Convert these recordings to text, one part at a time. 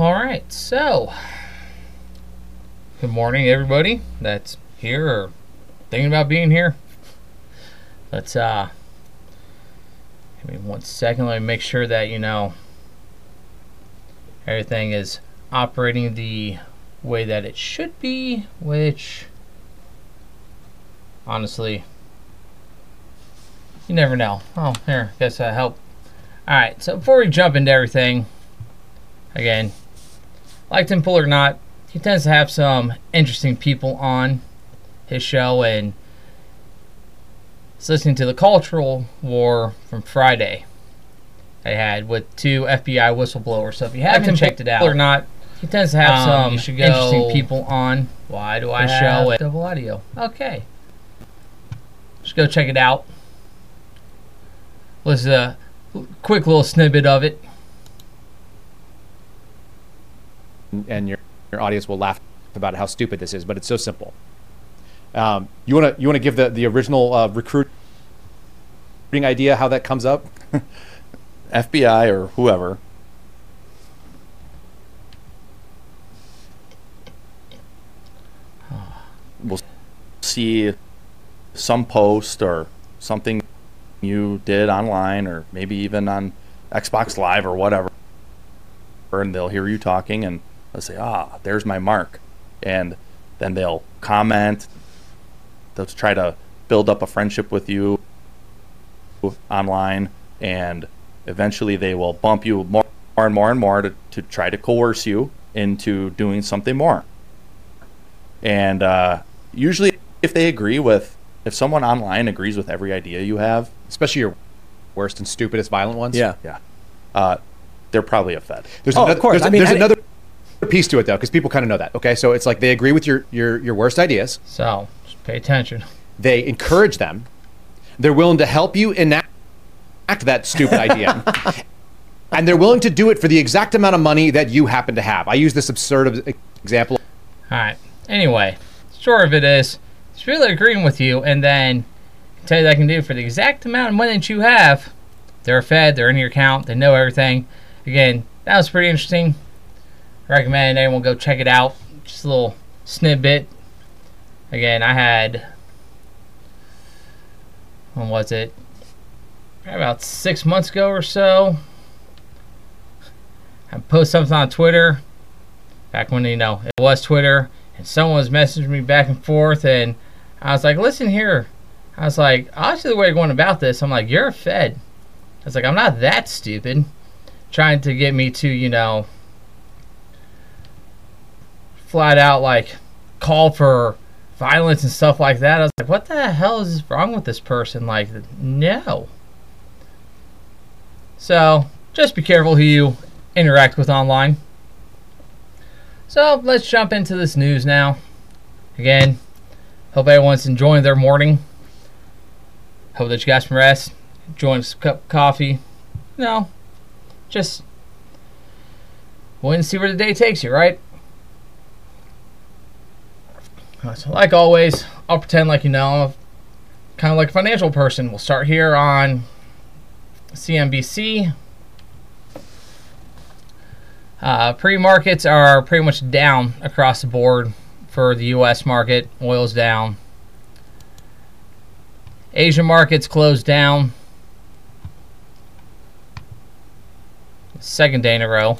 All right, so good morning, everybody that's here or thinking about being here. Let's uh, give me one second. Let me make sure that you know everything is operating the way that it should be, which honestly, you never know. Oh, here, guess I help. All right, so before we jump into everything, again, like Tim Pool or not, he tends to have some interesting people on his show, and it's listening to the cultural war from Friday I had with two FBI whistleblowers. So if you haven't checked it out or not, he tends to have Um, some interesting people on. Why do I show it? double audio? Okay, just go check it out. Was a quick little snippet of it. And your your audience will laugh about how stupid this is, but it's so simple. Um, you want to you want to give the the original uh, recruiting idea how that comes up? FBI or whoever We'll see some post or something you did online or maybe even on Xbox Live or whatever and they'll hear you talking and they'll say ah there's my mark. And then they'll comment. They'll try to build up a friendship with you online and eventually they will bump you more, more and more and more to, to try to coerce you into doing something more. And uh, usually if they agree with if someone online agrees with every idea you have Especially your worst and stupidest violent ones. yeah. Yeah, uh, they're probably a fed. There's Oh, of course. There's, I mean, there's and- another piece to it though, because people kind of know that. Okay, so it's like they agree with your your your worst ideas. So just pay attention. They encourage them. They're willing to help you enact that stupid idea. And they're willing to do it for the exact amount of money that you happen to have. I use this absurd example All right. Anyway, short of it is, it's really agreeing with you, and then tell you that I can do for the exact amount of money that you have. They're fed. They're in your account. They know everything. Again, that was pretty interesting. Recommend anyone go check it out. Just a little snippet. Again, I had. When was it? About six months ago or so. I posted something on Twitter back when you know it was Twitter, and someone was messaging me back and forth, and I was like, "Listen here," I was like, "Obviously the way you're going about this, I'm like, you're a Fed." I was like, "I'm not that stupid," trying to get me to you know flat out like call for violence and stuff like that. I was like, "What the hell is wrong with this person?" Like, no. So just be careful who you interact with online. So let's jump into this news now. Again, hope everyone's enjoying their morning. Hope that you got some rest. Enjoying some cup of coffee. No, just wait and see where the day takes you, right? So like always, I'll pretend like you know, kind of like a financial person. We'll start here on CNBC. Uh, pre-markets are pretty much down across the board for the U.S. market. Oil's down. Asian markets closed down. Second day in a row.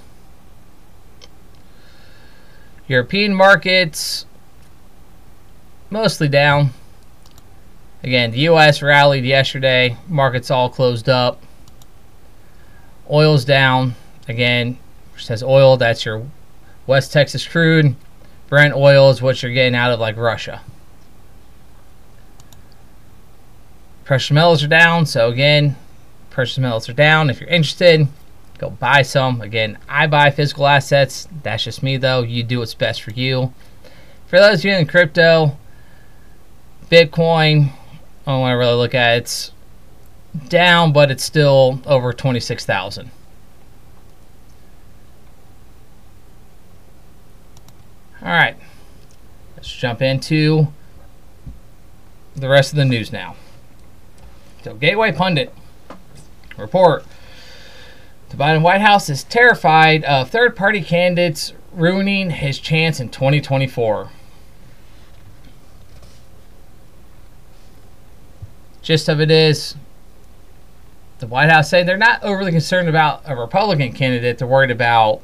European markets mostly down. Again, the U.S. rallied yesterday. Markets all closed up. Oil's down. Again, says oil, that's your West Texas crude. Brent oil is what you're getting out of like Russia. Precious metals are down, so again, precious metals are down. If you're interested, go buy some. Again, I buy physical assets. That's just me though. You do what's best for you. For those of you in crypto, Bitcoin, I don't want to really look at it. It's down, but it's still over 26,000. All right, let's jump into the rest of the news now. So, Gateway Pundit report the Biden White House is terrified of third party candidates ruining his chance in 2024. Gist of it is the White House saying they're not overly concerned about a Republican candidate. They're worried about,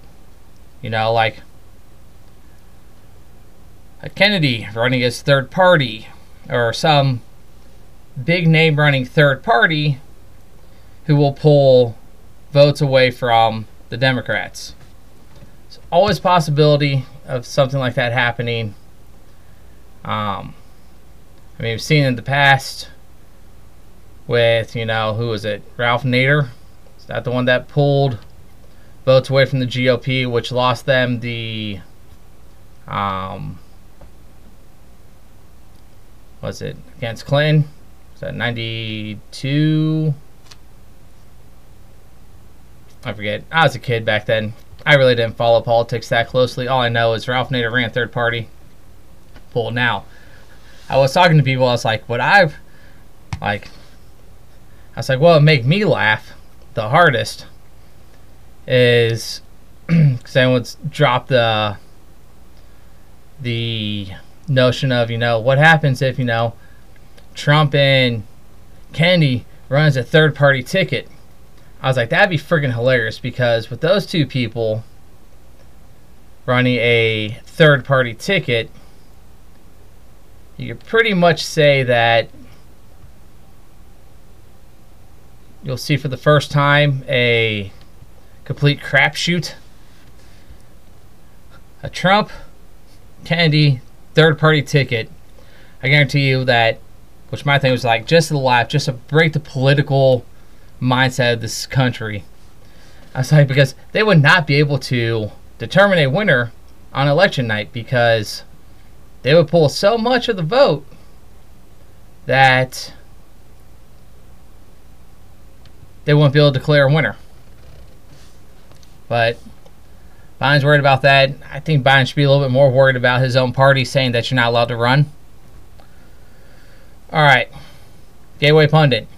you know, like a Kennedy running as third party or some big name running third party who will pull votes away from the Democrats. It's always possibility of something like that happening. Um, I mean, we've seen in the past with, you know, who was it? Ralph Nader? Is that the one that pulled votes away from the GOP, which lost them the, um, was it against Clinton? Was that 92? I forget. I was a kid back then. I really didn't follow politics that closely. All I know is Ralph Nader ran third party. Well, now, I was talking to people. I was like, "What I've like." I was like, "Well, it make me laugh the hardest is because I would drop the the notion of you know what happens if you know Trump and Kennedy runs a third party ticket." I was like, that'd be freaking hilarious because with those two people running a third party ticket, you could pretty much say that you'll see for the first time a complete crapshoot. A Trump, Kennedy, third party ticket. I guarantee you that, which my thing was like, just to left, just to break the political mindset of this country. I was like, because they would not be able to determine a winner on election night because they would pull so much of the vote that they won't be able to declare a winner. But Biden's worried about that. I think Biden should be a little bit more worried about his own party saying that you're not allowed to run. All right. Gateway Pundit.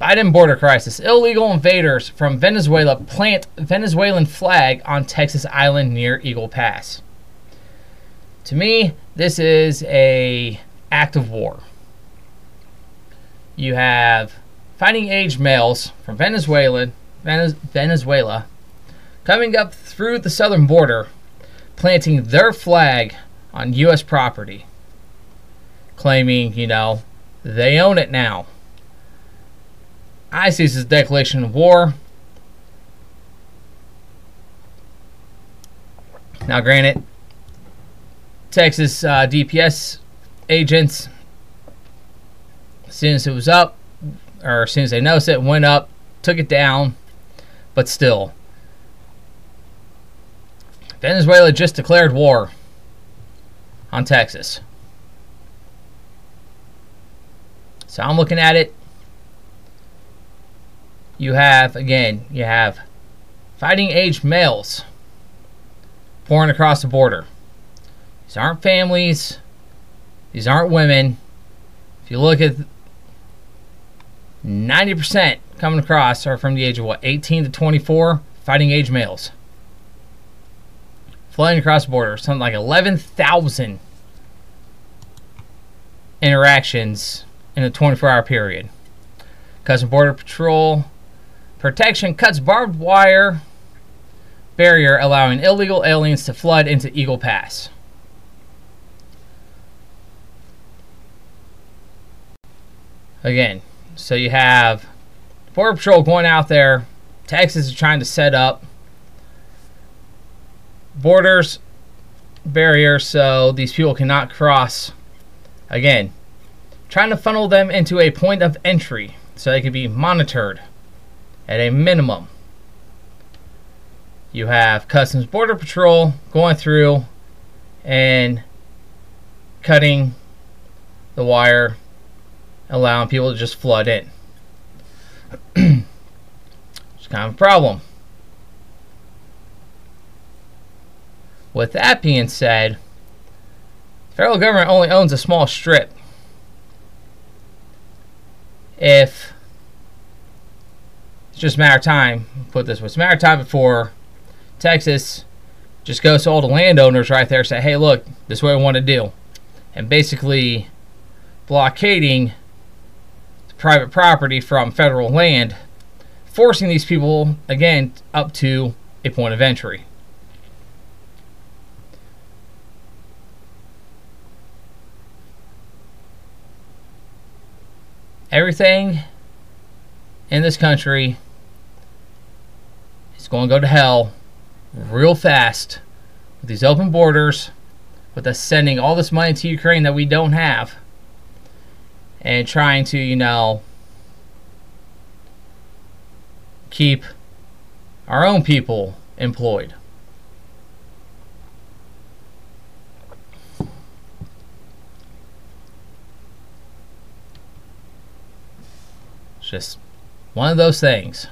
Biden border crisis. Illegal invaders from Venezuela plant Venezuelan flag on Texas island near Eagle Pass. To me, this is a act of war. You have fighting age males from Venezuela, Venezuela coming up through the southern border, planting their flag on U.S. property, claiming, you know, they own it now. I see this as a declaration of war. Now, granted, Texas uh, DPS agents, as soon as it was up, or as soon as they noticed it, went up, took it down, but still. Venezuela just declared war on Texas. So I'm looking at it you have, again, you have fighting age males pouring across the border. These aren't families, these aren't women. If you look at 90% coming across are from the age of what, 18 to 24, fighting age males. Flooding across the border, something like 11,000 interactions in a 24 hour period. Customs Border Patrol Protection cuts barbed wire barrier, allowing illegal aliens to flood into Eagle Pass. Again, so you have Border Patrol going out there. Texas is trying to set up borders barriers, so these people cannot cross. Again, trying to funnel them into a point of entry so they can be monitored at a minimum. You have Customs Border Patrol going through and cutting the wire, allowing people to just flood in. it's kind of a problem. With that being said, the federal government only owns a small strip. If it's just a matter of time. Put this way, it's a matter of time before Texas just goes to all the landowners right there, and say, "Hey, look, this is what we want to do," and basically blockading private property from federal land, forcing these people again up to a point of entry. Everything in this country is going to go to hell real fast with these open borders, with us sending all this money to Ukraine that we don't have, and trying to, you know, keep our own people employed. It's just one of those things.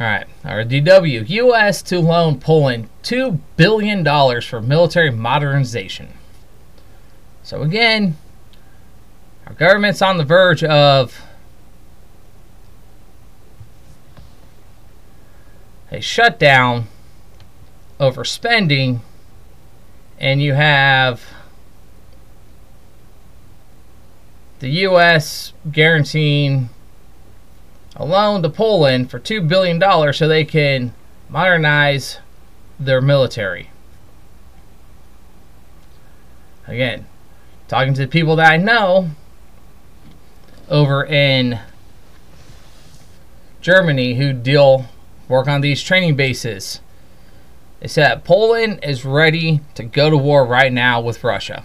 All right, our DW. U.S. to loan Poland $2 billion for military modernization. So, again, our government's on the verge of a shutdown over spending, and you have the U.S. guaranteeing a loan to Poland for $2 billion so they can modernize their military. Again, talking to the people that I know over in Germany who deal work on these training bases. They said Poland is ready to go to war right now with Russia.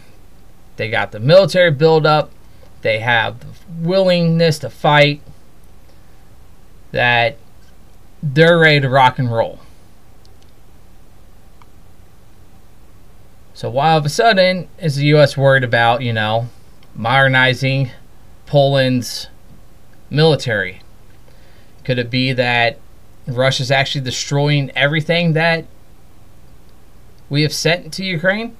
They got the military buildup, they have the willingness to fight that they're ready to rock and roll. So why all of a sudden is the U.S. worried about, you know, modernizing Poland's military? Could it be that Russia's actually destroying everything that we have sent to Ukraine?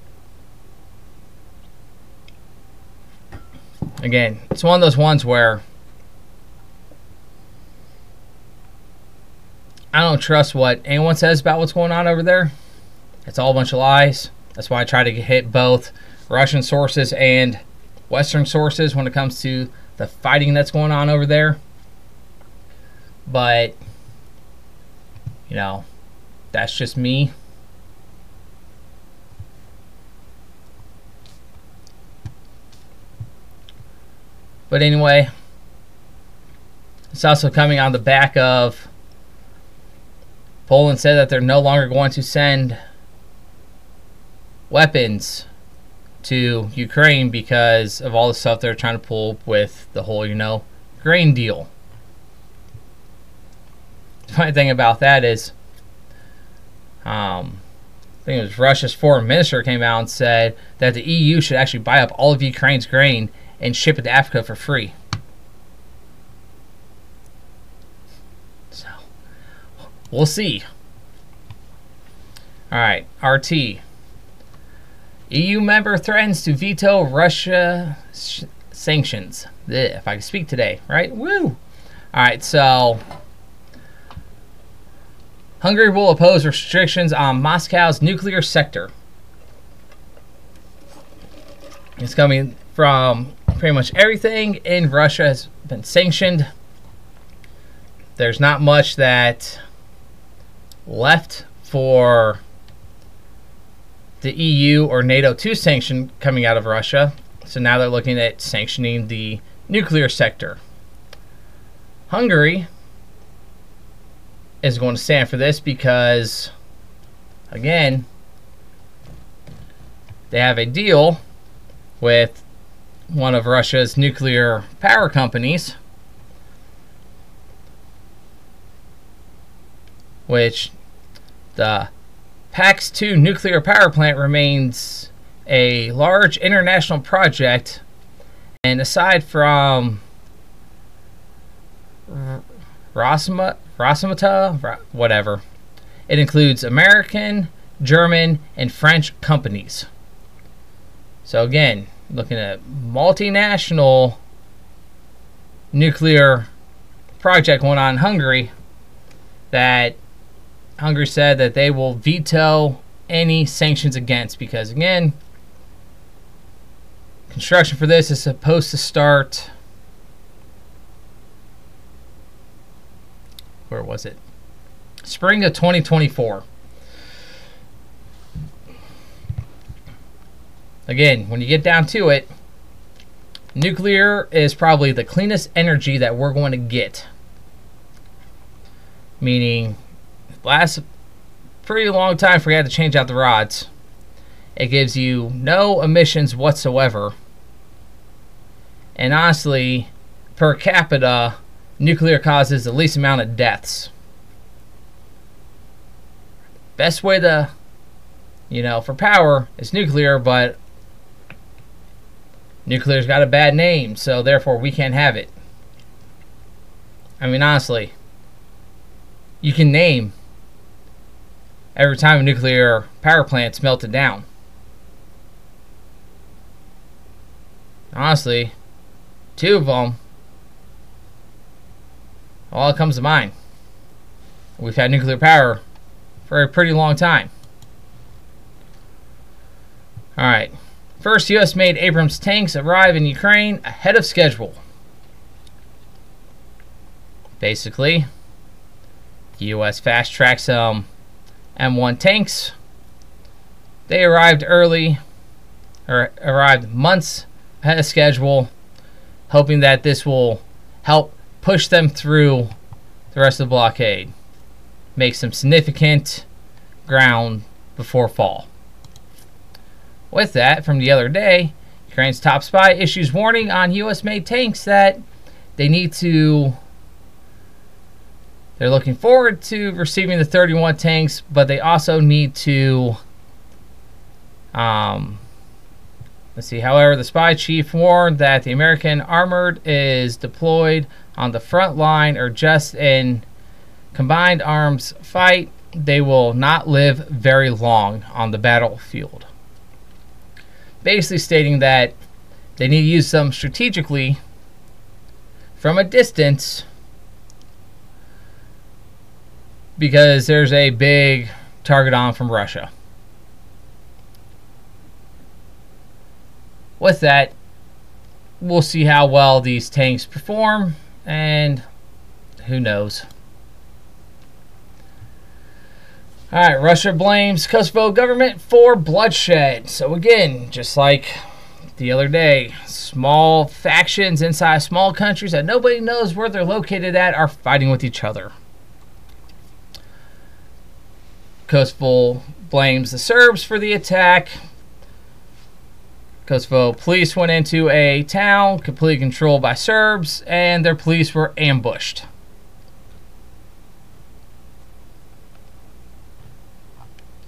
Again, it's one of those ones where I don't trust what anyone says about what's going on over there. It's all a bunch of lies. That's why I try to hit both Russian sources and Western sources when it comes to the fighting that's going on over there. But, you know, that's just me. But anyway, it's also coming on the back of Poland said that they're no longer going to send weapons to Ukraine because of all the stuff they're trying to pull with the whole, you know, grain deal. The funny thing about that is, um, I think it was Russia's foreign minister came out and said that the EU should actually buy up all of Ukraine's grain and ship it to Africa for free. We'll see. All right, RT. EU member threatens to veto Russia sanctions. If I can speak today, right? Woo! All right, so Hungary will oppose restrictions on Moscow's nuclear sector. It's coming from pretty much everything in Russia has been sanctioned. There's not much that left for the EU or NATO to sanction coming out of Russia. So now they're looking at sanctioning the nuclear sector. Hungary is going to stand for this because, again, they have a deal with one of Russia's nuclear power companies, which the Paks 2 nuclear power plant remains a large international project, and aside from Rosma, Rosamata, whatever, it includes American, German, and French companies. So again, looking at multinational nuclear project going on in Hungary that Hungary said that they will veto any sanctions against because again construction for this is supposed to start where was it? Spring of 2024 again when you get down to it nuclear is probably the cleanest energy that we're going to get. Meaning lasts pretty long time for you to change out the rods. It gives you no emissions whatsoever. And honestly, per capita, nuclear causes the least amount of deaths. Best way to, you know, for power is nuclear, but nuclear's got a bad name, so therefore we can't have it. I mean, honestly, you can name every time a nuclear power plant's melted down. Honestly, two of them, all that comes to mind. We've had nuclear power for a pretty long time. Alright. First U.S. made Abrams tanks arrive in Ukraine ahead of schedule. Basically, the U.S. fast tracks some um, M1 tanks. They arrived early, or arrived months ahead of schedule, hoping that this will help push them through the rest of the blockade, make some significant ground before fall. With that, from the other day, Ukraine's top spy issues warning on U.S. made tanks that they need to they're looking forward to receiving the 31 tanks, but they also need to. Um, let's see. However, the spy chief warned that the American armored is deployed on the front line or just in combined arms fight. They will not live very long on the battlefield. Basically, stating that they need to use them strategically from a distance because there's a big target on from Russia. With that, we'll see how well these tanks perform, and who knows. Alright, Russia blames Kosovo government for bloodshed. So again, just like the other day, small factions inside small countries that nobody knows where they're located at are fighting with each other. Kosovo blames the Serbs for the attack. Kosovo police went into a town completely controlled by Serbs, and their police were ambushed.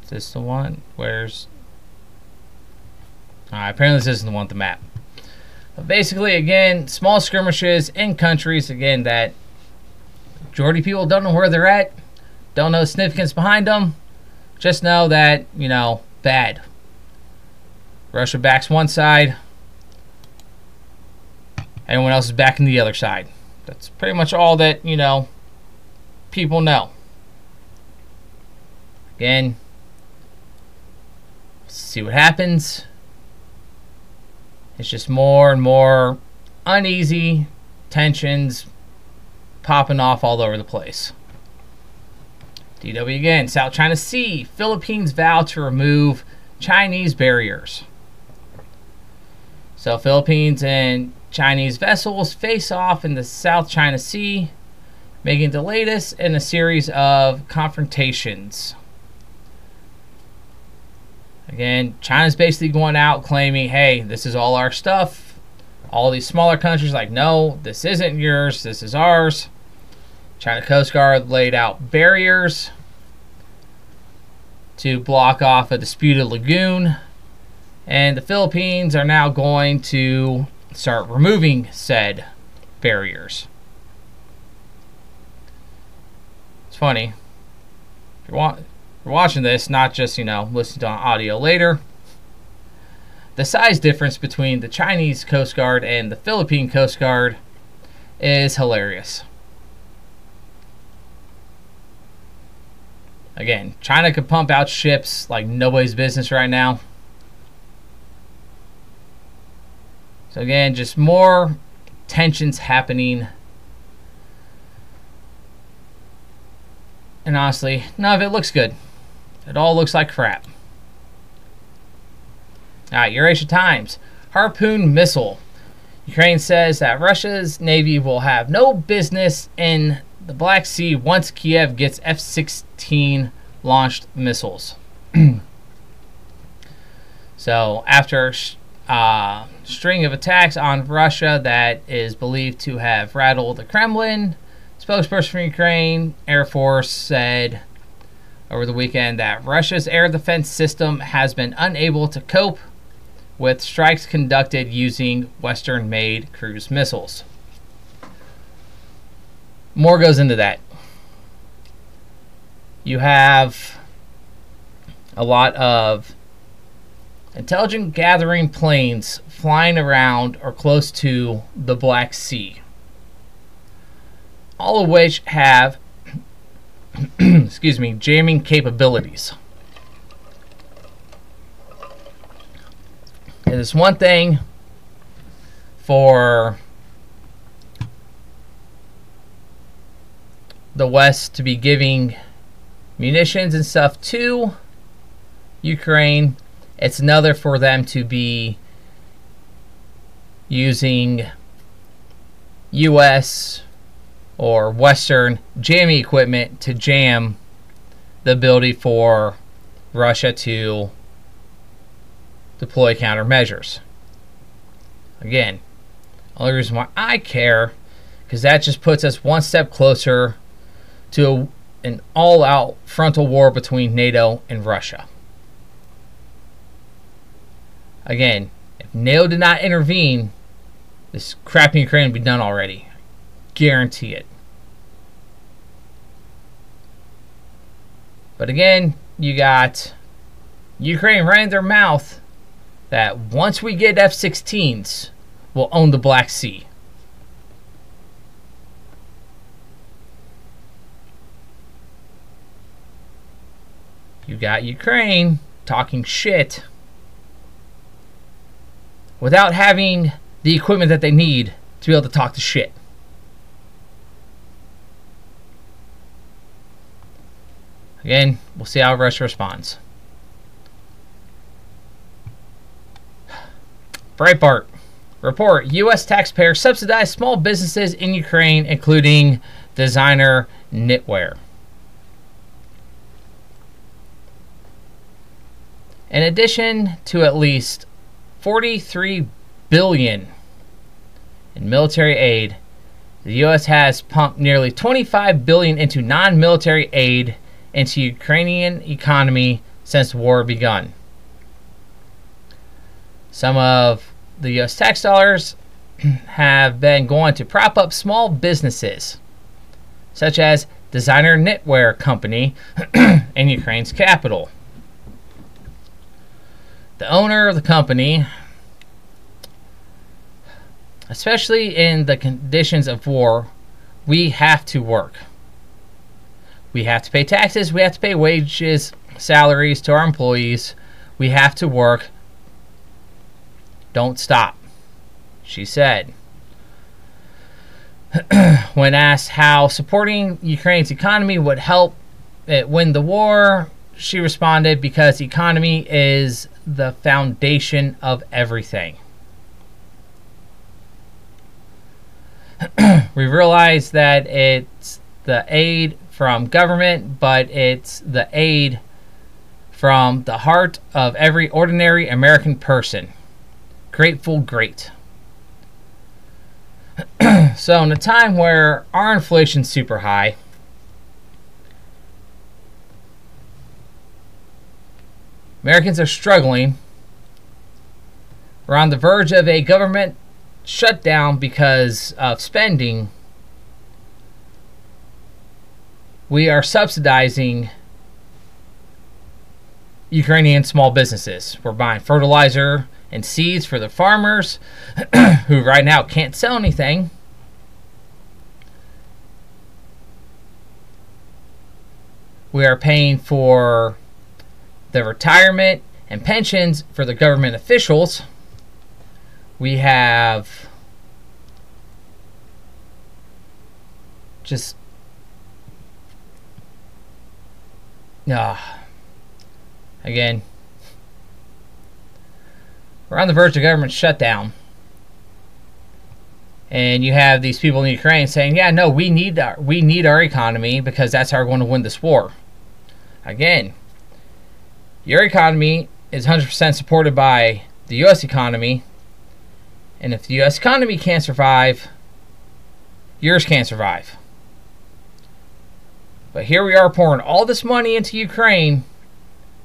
Is this the one? Where's. Alright, apparently this isn't the one with the map. But basically, again, small skirmishes in countries, again, that majority people don't know where they're at, don't know the significance behind them. Just know that, you know, bad. Russia backs one side. Everyone else is backing the other side. That's pretty much all that, you know, people know. Again, see what happens. It's just more and more uneasy tensions popping off all over the place. DW again, South China Sea. Philippines vow to remove Chinese barriers. So Philippines and Chinese vessels face off in the South China Sea, making the latest in a series of confrontations. Again, China's basically going out claiming, hey, this is all our stuff. All these smaller countries like, no, this isn't yours, this is ours. China Coast Guard laid out barriers to block off a disputed lagoon. And the Philippines are now going to start removing said barriers. It's funny. If you're, wa- you're watching this, not just, you know, listening to audio later. the size difference between the Chinese Coast Guard and the Philippine Coast Guard is hilarious. Again, China could pump out ships like nobody's business right now. So again, just more tensions happening. And honestly, none of it looks good. It all looks like crap. Alright, Eurasia Times. Harpoon missile. Ukraine says that Russia's Navy will have no business in the Black Sea once Kiev gets F 16 launched missiles. so, after a uh, string of attacks on Russia that is believed to have rattled the Kremlin, spokesperson for Ukraine Air Force said over the weekend that Russia's air defense system has been unable to cope with strikes conducted using Western made cruise missiles. More goes into that. You have a lot of intelligent gathering planes flying around or close to the Black Sea, all of which have, excuse me, jamming capabilities. And It is one thing for the West to be giving munitions and stuff to Ukraine. It's another for them to be using U.S. or Western jamming equipment to jam the ability for Russia to deploy countermeasures. Again, only reason why I care, because that just puts us one step closer to an all out frontal war between NATO and Russia. Again, if NATO did not intervene, this crap in Ukraine would be done already. Guarantee it. But again, you got Ukraine right in their mouth that once we get F 16s, we'll own the Black Sea. You got Ukraine talking shit without having the equipment that they need to be able to talk to shit. Again, we'll see how Russia responds. Breitbart report U.S. taxpayers subsidize small businesses in Ukraine, including designer knitwear. In addition to at least 43 billion in military aid, the U.S. has pumped nearly 25 billion into non-military aid into Ukrainian economy since war begun. Some of the U.S. tax dollars have been going to prop up small businesses, such as Designer Knitwear Company in Ukraine's capital. The owner of the company, especially in the conditions of war, we have to work. We have to pay taxes, we have to pay wages, salaries to our employees, we have to work don't stop, she said. when asked how supporting Ukraine's economy would help it win the war, she responded, because economy is the foundation of everything. we realize that it's the aid from government, but it's the aid from the heart of every ordinary American person. Grateful Great. so, in a time where our inflation's super high, Americans are struggling. We're on the verge of a government shutdown because of spending. We are subsidizing Ukrainian small businesses. We're buying fertilizer and seeds for the farmers who right now can't sell anything. We are paying for the retirement and pensions for the government officials. We have just uh, again we're on the verge of government shutdown and you have these people in Ukraine saying, "Yeah, no, we need our we need our economy because that's how we're going to win this war." Again, your economy is 100% supported by the U.S. economy, and if the U.S. economy can't survive, yours can't survive. But here we are pouring all this money into Ukraine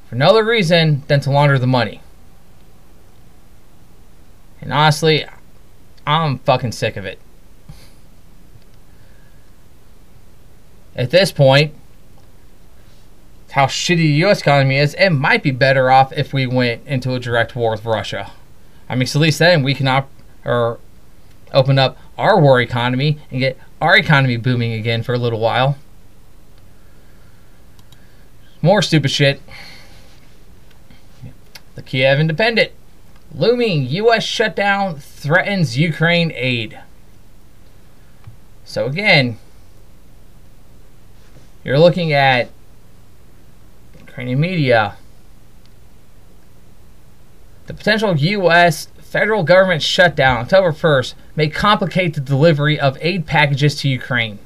for no other reason than to launder the money. And honestly, I'm fucking sick of it. At this point, how shitty the U.S. economy is, it might be better off if we went into a direct war with Russia. I mean, so at least then we can op- or open up our war economy and get our economy booming again for a little while. More stupid shit. The Kiev Independent. Looming U.S. shutdown threatens Ukraine aid. So again, you're looking at Ukrainian media. The potential U.S. federal government shutdown October 1st may complicate the delivery of aid packages to Ukraine.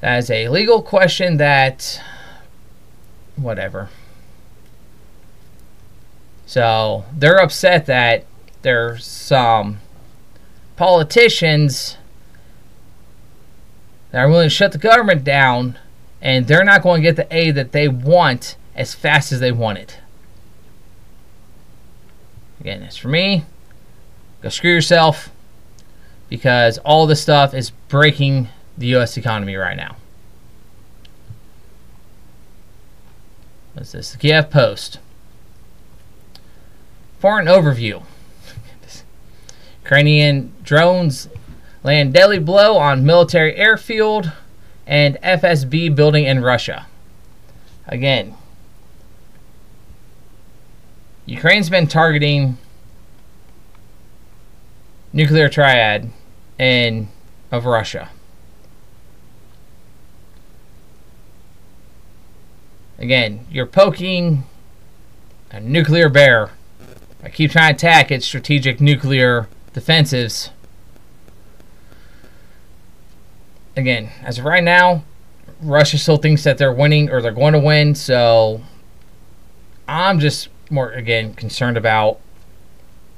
That is a legal question that, whatever. So they're upset that there's some politicians that are willing to shut the government down and they're not going to get the aid that they want as fast as they want it. Again, as for me, go screw yourself because all this stuff is breaking the U.S. economy right now. What's this? The Kiev Post. Foreign overview. Ukrainian drones land deadly blow on military airfield and FSB building in Russia. Again, Ukraine's been targeting nuclear triad in of Russia. Again, you're poking a nuclear bear. I keep trying to attack its strategic nuclear defensives. Again, as of right now, Russia still thinks that they're winning or they're going to win, so I'm just more, again, concerned about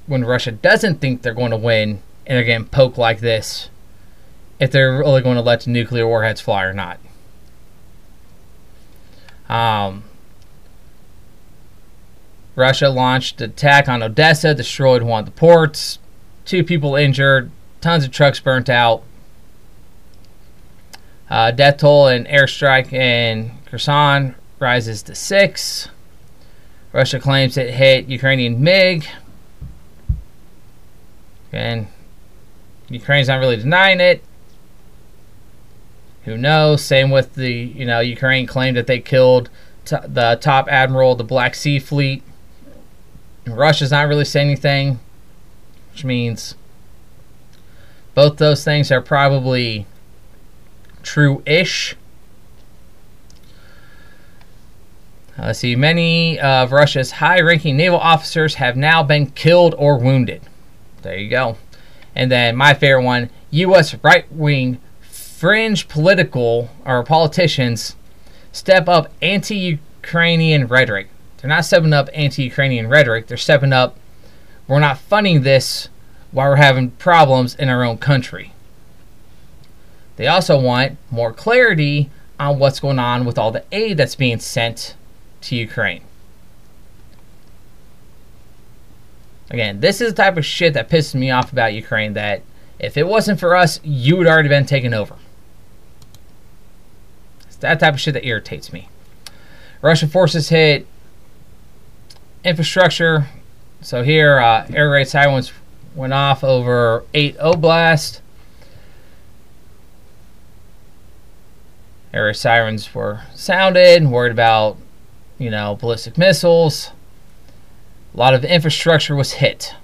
when Russia doesn't think they're going to win and getting poked like this, if they're really going to let the nuclear warheads fly or not. Um, Russia launched an attack on Odessa, destroyed one of the ports, two people injured, tons of trucks burnt out. Uh, death toll and airstrike in Kherson rises to six. Russia claims it hit Ukrainian MiG. And Ukraine's not really denying it. Who knows? Same with the, you know, Ukraine claimed that they killed the top admiral of the Black Sea Fleet. And Russia's not really saying anything, which means both those things are probably true ish. Uh, let's see, many of Russia's high ranking naval officers have now been killed or wounded. There you go. And then my favorite one U.S. right wing fringe political or politicians step up anti Ukrainian rhetoric. They're not stepping up anti Ukrainian rhetoric, they're stepping up, we're not funding this while we're having problems in our own country. They also want more clarity on what's going on with all the aid that's being sent to Ukraine. Again, this is the type of shit that pisses me off about Ukraine that if it wasn't for us, you would already been taken over. It's that type of shit that irritates me. Russian forces hit infrastructure. So here, uh, air raid sirens went off over 8 Oblast. Air sirens were sounded, worried about, you know, ballistic missiles. A lot of infrastructure was hit.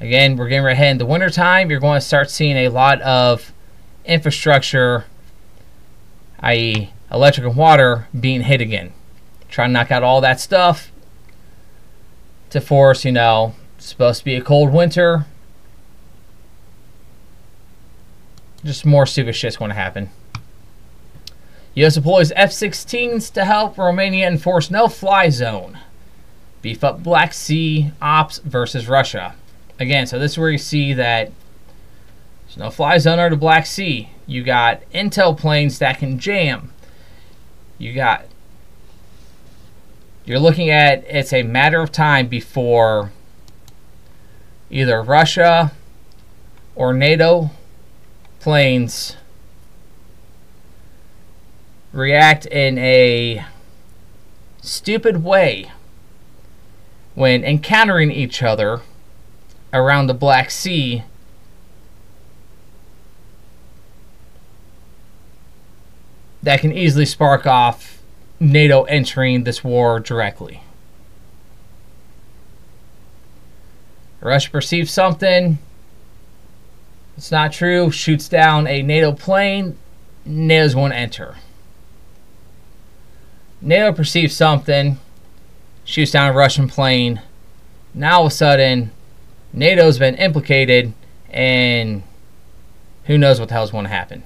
Again, we're getting right ahead into wintertime. You're going to start seeing a lot of infrastructure, i.e., electric and water, being hit again. Try to knock out all that stuff to force, you know, supposed to be a cold winter. Just more stupid shit's going to happen. U.S. deploys F-16s to help Romania enforce no-fly zone. Beef up Black Sea ops versus Russia. Again, so this is where you see that there's no fly zone over the Black Sea. You got intel planes that can jam. You got you're looking at it's a matter of time before either Russia or NATO planes react in a stupid way when encountering each other around the Black Sea that can easily spark off NATO entering this war directly. Russia perceives something. It's not true. Shoots down a NATO plane. NATO's to enter. NATO perceives something. Shoots down a Russian plane. Now all of a sudden, NATO's been implicated, and who knows what the hell's going to happen.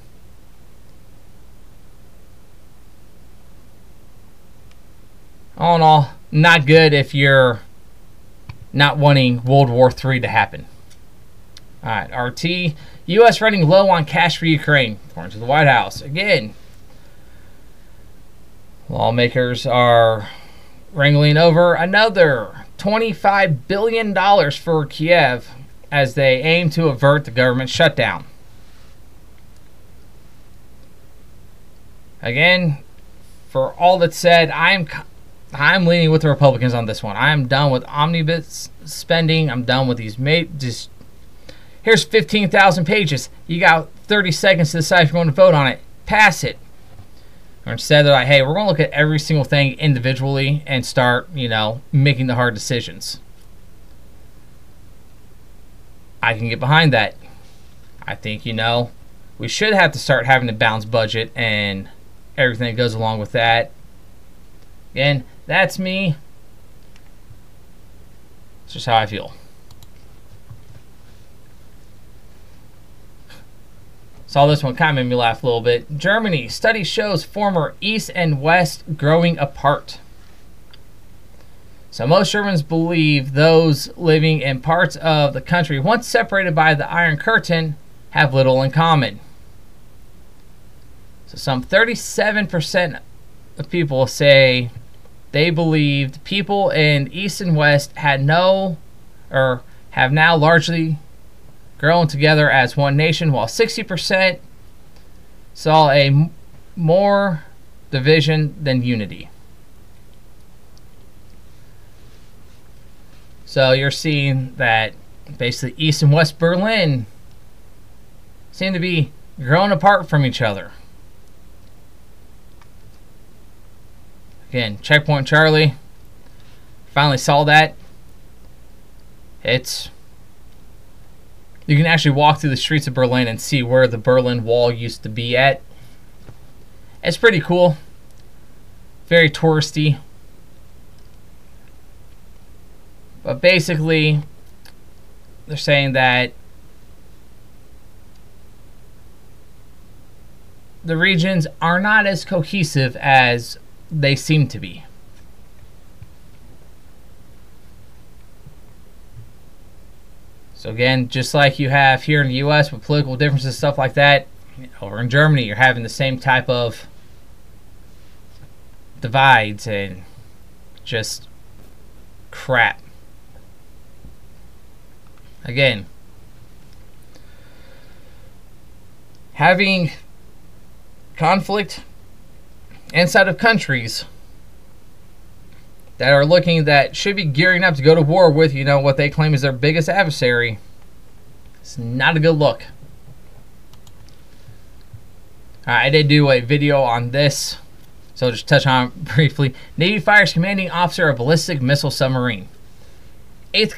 All in all, not good if you're not wanting World War III to happen. All right, RT. U.S. running low on cash for Ukraine, according to the White House. Again, lawmakers are wrangling over another $25 billion for Kiev as they aim to avert the government shutdown. Again, for all that's said, I'm I'm leaning with the Republicans on this one. I'm done with omnibus spending. I'm done with these made just here's 15,000 pages. You got 30 seconds to decide if you're going to vote on it. Pass it. Or instead, they're like, hey, we're going to look at every single thing individually and start, you know, making the hard decisions. I can get behind that. I think, you know, we should have to start having a balanced budget and everything that goes along with that. Again, that's me. It's just how I feel. Saw this one, kind of made me laugh a little bit. Germany, study shows former East and West growing apart. So most Germans believe those living in parts of the country once separated by the Iron Curtain have little in common. So some 37% of people say they believed people in East and West had no or have now largely grown together as one nation, while 60% saw a m- more division than unity. So you're seeing that basically East and West Berlin seem to be growing apart from each other. Again, Checkpoint Charlie. Finally saw that. It's you can actually walk through the streets of Berlin and see where the Berlin Wall used to be at. It's pretty cool. Very touristy. But basically, they're saying that the regions are not as cohesive as they seem to be. So again, just like you have here in the U.S. with political differences, stuff like that, over in Germany, you're having the same type of divides and just crap. Again, having conflict inside of countries that are looking that should be gearing up to go to war with, you know, what they claim is their biggest adversary. It's not a good look. I did do a video on this, so just touch on briefly. Navy fires commanding officer of ballistic missile submarine. Eighth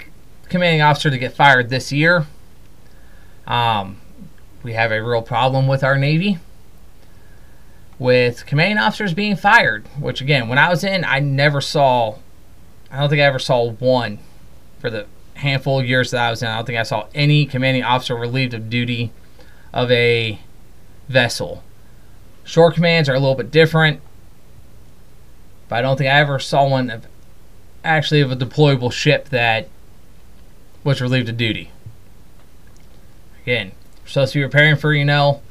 commanding officer to get fired this year. Um, we have a real problem with our Navy with commanding officers being fired, which again, when I was in, I never saw, I don't think I ever saw one for the handful of years that I was in. I don't think I saw any commanding officer relieved of duty of a vessel. Shore commands are a little bit different, but I don't think I ever saw one of actually of a deployable ship that was relieved of duty. Again, supposed to be preparing for, you know,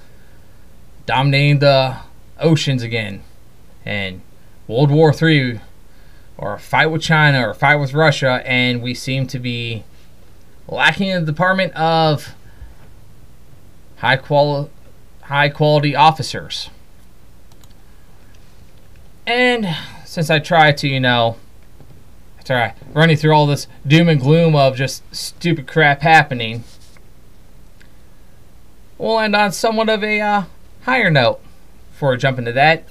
dominating the oceans again. And World War III, or a fight with China, or a fight with Russia, and we seem to be lacking in the department of high quality high quality officers. And since I try to, you know, I running through all this doom and gloom of just stupid crap happening, we'll end on somewhat of a uh, higher note before I jump into that.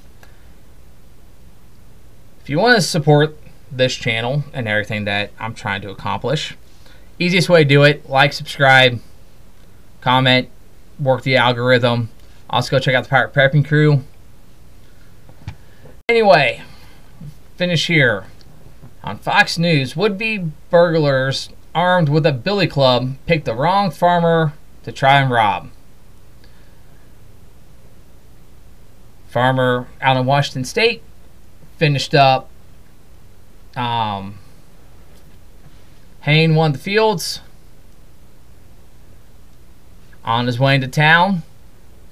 If you want to support this channel and everything that I'm trying to accomplish, easiest way to do it, like, subscribe, comment, work the algorithm. Also go check out the Pirate Prepping Crew. Anyway, finish here. On Fox News, would-be burglars armed with a billy club picked the wrong farmer to try and rob. Farmer out in Washington State finished up. Um, Hayne won the fields. On his way into town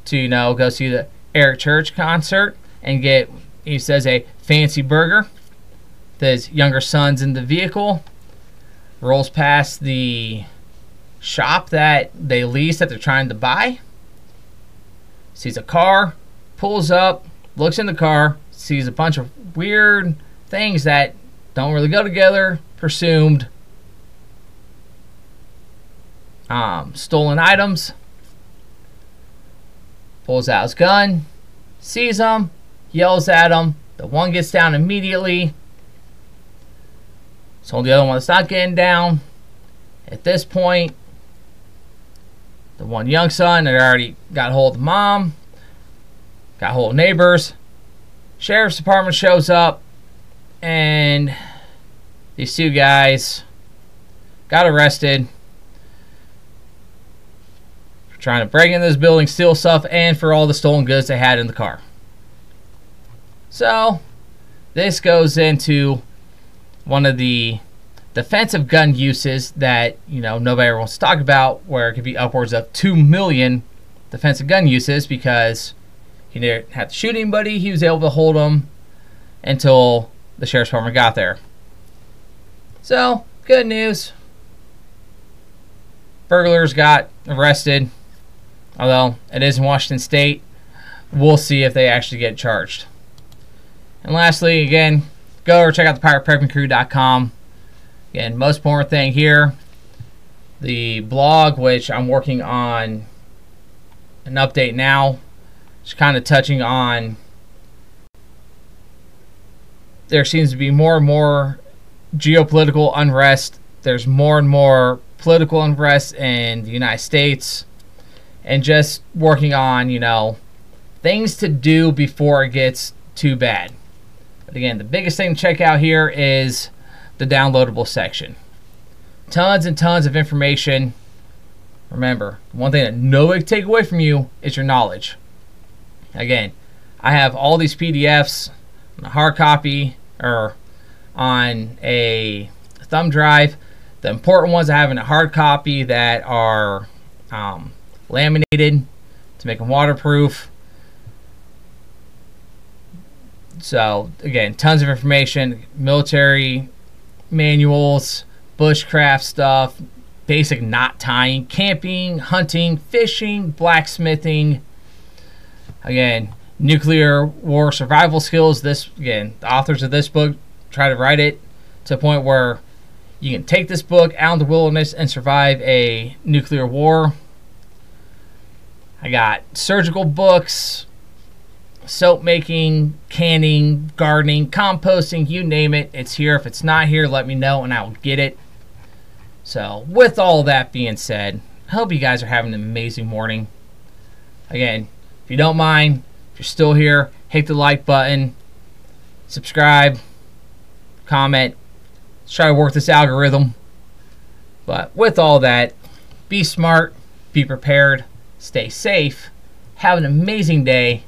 to you know go see the Eric Church concert and get he says a fancy burger. His younger son's in the vehicle. Rolls past the shop that they lease that they're trying to buy. Sees a car pulls up, looks in the car, sees a bunch of weird things that don't really go together, presumed um, stolen items. Pulls out his gun, sees them, yells at them. The one gets down immediately. So the other one that's not getting down. At this point, the one young son had already got hold of mom. Got hold of neighbors. Sheriff's department shows up, and these two guys got arrested for trying to break into this building, steal stuff, and for all the stolen goods they had in the car. So, this goes into one of the defensive gun uses that you know nobody ever wants to talk about, where it could be upwards of two million defensive gun uses because he didn't have to shoot anybody. He was able to hold them until the sheriff's department got there. So, good news. Burglars got arrested. Although it is in Washington State, we'll see if they actually get charged. And lastly, again, go or check out the piratepreppingcrew.com. Again, most important thing here, the blog, which I'm working on an update now just kind of touching on there seems to be more and more geopolitical unrest. There's more and more political unrest in the United States. And just working on, you know, things to do before it gets too bad. But again, the biggest thing to check out here is the downloadable section. Tons and tons of information. Remember, one thing that nobody can take away from you is your knowledge. Again, I have all these PDFs on a hard copy or on a thumb drive. The important ones I have in a hard copy that are um, laminated to make them waterproof. So again, tons of information, military manuals, bushcraft stuff, basic knot tying, camping, hunting, fishing, blacksmithing, Again, nuclear war survival skills. This again, the authors of this book try to write it to a point where you can take this book out in the wilderness and survive a nuclear war. I got surgical books, soap making, canning, gardening, composting, you name it. It's here. If it's not here, let me know and I will get it. So, with all that being said, I hope you guys are having an amazing morning. Again, you don't mind, if you're still here, hit the like button, subscribe, comment. Let's try to work this algorithm. But with all that, be smart, be prepared, stay safe, have an amazing day,